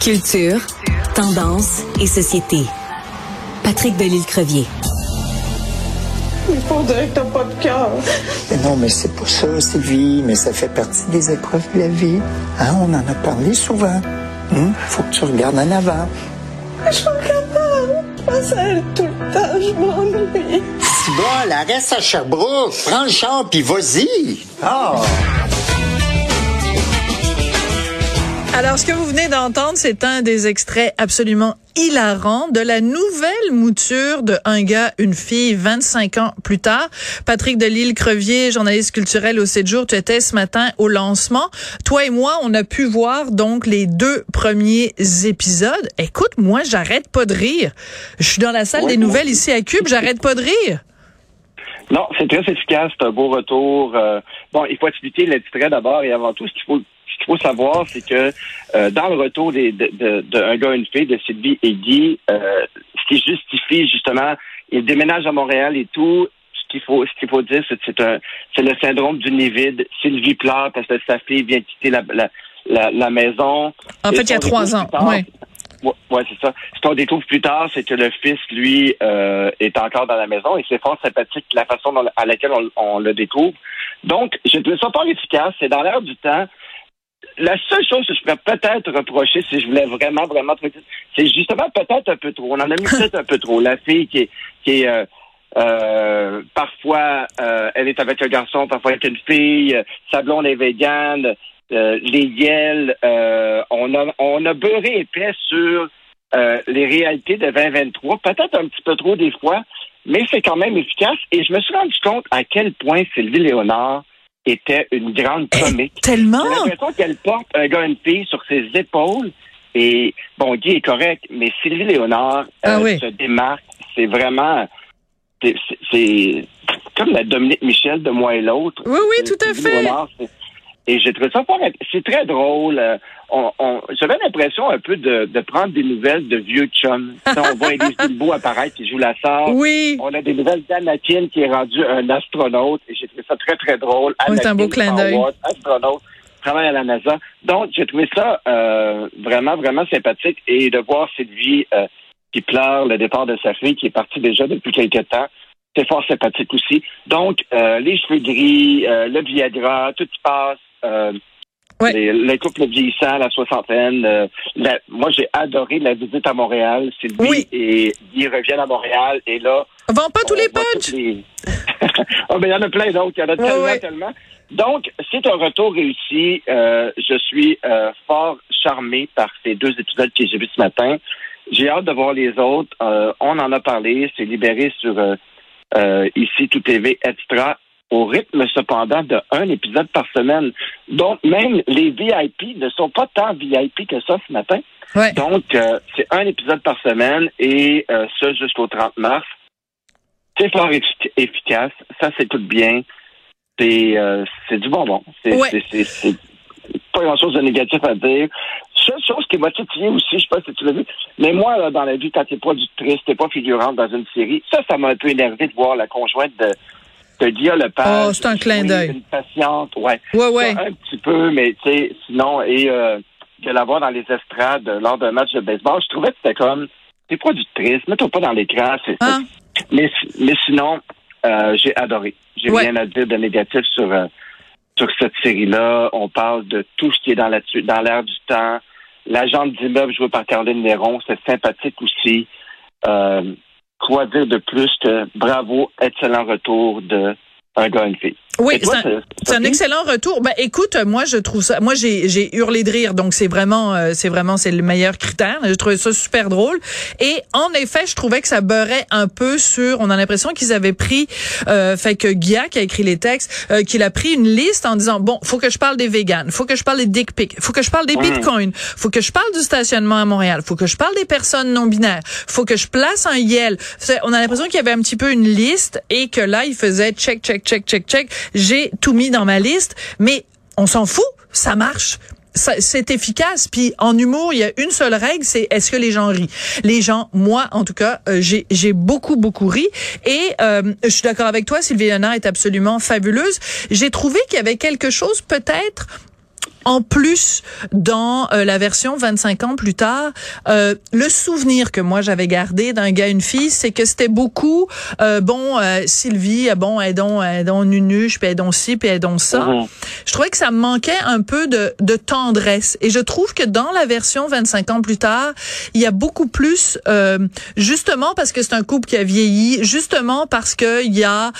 Culture, tendance et société. Patrick Delisle-Crevier. Il faut dire que t'as pas de cœur. Mais non, mais c'est pas ça, Sylvie, mais ça fait partie des épreuves de la vie. Hein, on en a parlé souvent. Hum? Faut que tu regardes en avant. Je suis capable. Je pense à elle tout le temps. Je m'ennuie. Si bon, la reste à Sherbrooke. Prends le char puis vas-y. Ah! Alors, ce que vous venez d'entendre, c'est un des extraits absolument hilarants de la nouvelle mouture de Un gars, une fille, 25 ans plus tard. Patrick Delisle-Crevier, journaliste culturel au 7 jours, tu étais ce matin au lancement. Toi et moi, on a pu voir donc les deux premiers épisodes. Écoute, moi, j'arrête pas de rire. Je suis dans la salle des nouvelles ici à Cube, j'arrête pas de rire. Non, c'est très efficace, c'est un beau retour. Euh, bon, il faut expliquer l'extrait d'abord et avant tout, ce qu'il faut ce qu'il faut savoir, c'est que euh, dans le retour des, de, de, de, un gars et une fille, de Sylvie et Guy, euh, ce qui justifie justement, il déménage à Montréal et tout. Ce qu'il faut, ce qu'il faut dire, c'est c'est un, c'est le syndrome du nid vide. Sylvie pleure parce que sa fille vient quitter la, la, la, la maison. En fait, il y a trois ans. Ouais. Ouais, ouais c'est ça. Ce qu'on découvre plus tard, c'est que le fils, lui, euh, est encore dans la maison et c'est fort sympathique la façon dont, à laquelle on, on, le découvre. Donc, je trouve ça pas efficace. C'est dans l'air du temps la seule chose que je pourrais peut-être reprocher, si je voulais vraiment, vraiment, c'est justement peut-être un peu trop. On en a mis peut-être un peu trop. La fille qui est, qui est euh, euh, parfois, euh, elle est avec un garçon, parfois avec une fille. Sa blonde est végane. les yels, on a, on a beurré épais sur les réalités de 2023. Peut-être un petit peu trop des fois, mais c'est quand même efficace. Et je me suis rendu compte à quel point Sylvie Léonard était une grande Eh, comique. tellement. J'ai l'impression qu'elle porte un gars une fille sur ses épaules. Et bon, Guy est correct, mais Sylvie Léonard Ah euh, oui. se démarque. C'est vraiment. c'est- comme la Dominique Michel de moi et l'autre. Oui, oui, C'est- tout à fait. Léonard, et j'ai trouvé ça fort. C'est très drôle. Euh, On, on, J'avais l'impression un peu de, de prendre des nouvelles de vieux chums. On voit Élise Bilbao apparaître qui joue la sœur. Oui. On a des nouvelles d'Anakin qui est rendu un astronaute et j'ai trouvé ça très, très drôle. Oui, c'est un beau clin d'œil. Astronaute, travaille à la NASA. Donc, j'ai trouvé ça euh, vraiment, vraiment sympathique et de voir Sylvie euh, qui pleure le départ de sa fille qui est partie déjà depuis quelques temps. C'est fort sympathique aussi. Donc, euh, les cheveux gris, euh, le Viagra, tout y passe. Euh, Ouais. les- le couple vieillissant, la soixantaine. euh, la- moi, j'ai adoré la visite à Montréal. Sylvie Oui. et Guy reviennent à Montréal et là, Vends pas tous on les punchs. les- ben, il y en a plein d'autres. Il y en a tellement, ouais. tellement. Donc, c'est un retour réussi. Euh, je suis euh, fort charmé par ces deux épisodes que j'ai vus ce matin. J'ai hâte de voir les autres. On en a parlé. C'est libéré sur ici tout TV extra au rythme cependant de un épisode par semaine. Donc, même les VIP ne sont pas tant VIP que ça ce matin. Ouais. Donc, euh, c'est un épisode par semaine et euh, ça jusqu'au 30 mars. C'est fort effi- efficace, ça s'écoute bien, c'est euh, c'est du bonbon. C'est Ouais. pas grand-chose de négatif à dire. Seule chose qui m'a titillé aussi, je sais pas si tu l'as vu, mais moi, là, dans la vie, quand t'es productrice, t'es pas figurante dans une série, ça, ça m'a un peu énervé de voir la conjointe de, de Guillaume Lepage. Oh, c'est un clin d'œil. Une patiente, ouais. Ouais, ouais. Un petit peu, mais tu sais, sinon, et euh, de la voir dans les estrades euh, lors d'un match de baseball, je trouvais que c'était comme, t'es productrice, mets-toi pas dans l'écran, c'est Hein? Mais, mais sinon, euh, j'ai adoré. J'ai Ouais. rien à dire de négatif sur, euh, sur cette série-là. On parle de tout ce qui est dans la dans l'air du temps. L'agente d'immeuble jouée par Caroline Néron, c'est sympathique aussi. Euh, quoi dire de plus que bravo, excellent retour de un gars une fille. Oui, c'est un, un excellent retour. Ben écoute, moi je trouve ça, moi j'ai hurlé de rire, donc c'est vraiment, euh, c'est vraiment c'est le meilleur critère. J'ai trouvé ça super drôle. Et en effet, je trouvais que ça beurrait un peu sur. On a l'impression qu'ils avaient pris, euh, fait que Guilla qui a écrit les textes, euh, qu'il a pris une liste en disant bon, faut que je parle des véganes, faut que je parle des dick pics, faut que je parle des bitcoins, faut que je parle du stationnement à Montréal, faut que je parle des personnes non binaires, faut que je place un yel. On a l'impression qu'il y avait un petit peu une liste et que là il faisait check check check check check. J'ai tout mis dans ma liste, mais on s'en fout, ça marche. C'est efficace. Puis en humour, il y a une seule règle, c'est est-ce que les gens rient? Les gens, moi en tout cas, euh, j'ai j'ai beaucoup beaucoup ri. Et euh, je suis d'accord avec toi, Sylvie Léonard est absolument fabuleuse. J'ai trouvé qu'il y avait quelque chose peut-être en plus, dans euh, la version 25 ans plus tard, euh, le souvenir que moi j'avais gardé d'un gars et une fille, c'est que c'était beaucoup, euh, bon, Sylvie, bon, elle donc, elle donc nunuche, puis donc ci, puis donc ça. Mhm. Je trouvais que ça manquait un peu de, de tendresse. Et je trouve que dans la version 25 ans plus tard, il y a beaucoup plus, justement parce que c'est un couple qui a vieilli, justement parce que il y a,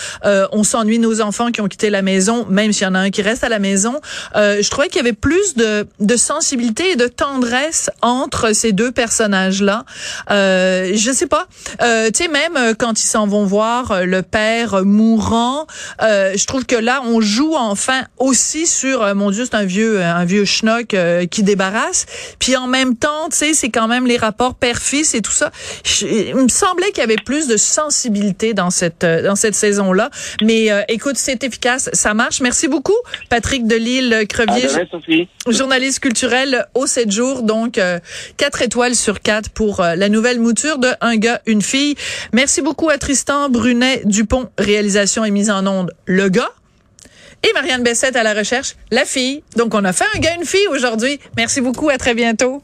on s'ennuie nos enfants qui ont quitté la maison, même s'il y en a un qui reste à la maison. je trouvais qu'il y avait plus de, de sensibilité et de tendresse entre ces deux personnages-là. Euh, je sais pas. Euh, tu sais, même euh, quand ils s'en vont voir euh, le père mourant, euh, je trouve que là, on joue enfin aussi sur, mon Dieu, c'est un vieux, un vieux schnock qui débarrasse. Puis en même temps, tu sais, c'est quand même les rapports père-fils et tout ça. il me semblait qu'il y avait plus de sensibilité dans cette, dans cette saison-là. Mais écoute, c'est efficace, ça marche. Merci beaucoup, Patrick Journaliste culturel au 7 jours, donc euh, 4 étoiles sur 4 pour euh, la nouvelle mouture de Un gars, une fille. Merci beaucoup à Tristan Brunet Dupont, réalisation et mise en onde, le gars. Et Marianne Bessette à la recherche, la fille. Donc on a fait un gars, une fille aujourd'hui. Merci beaucoup, à très bientôt.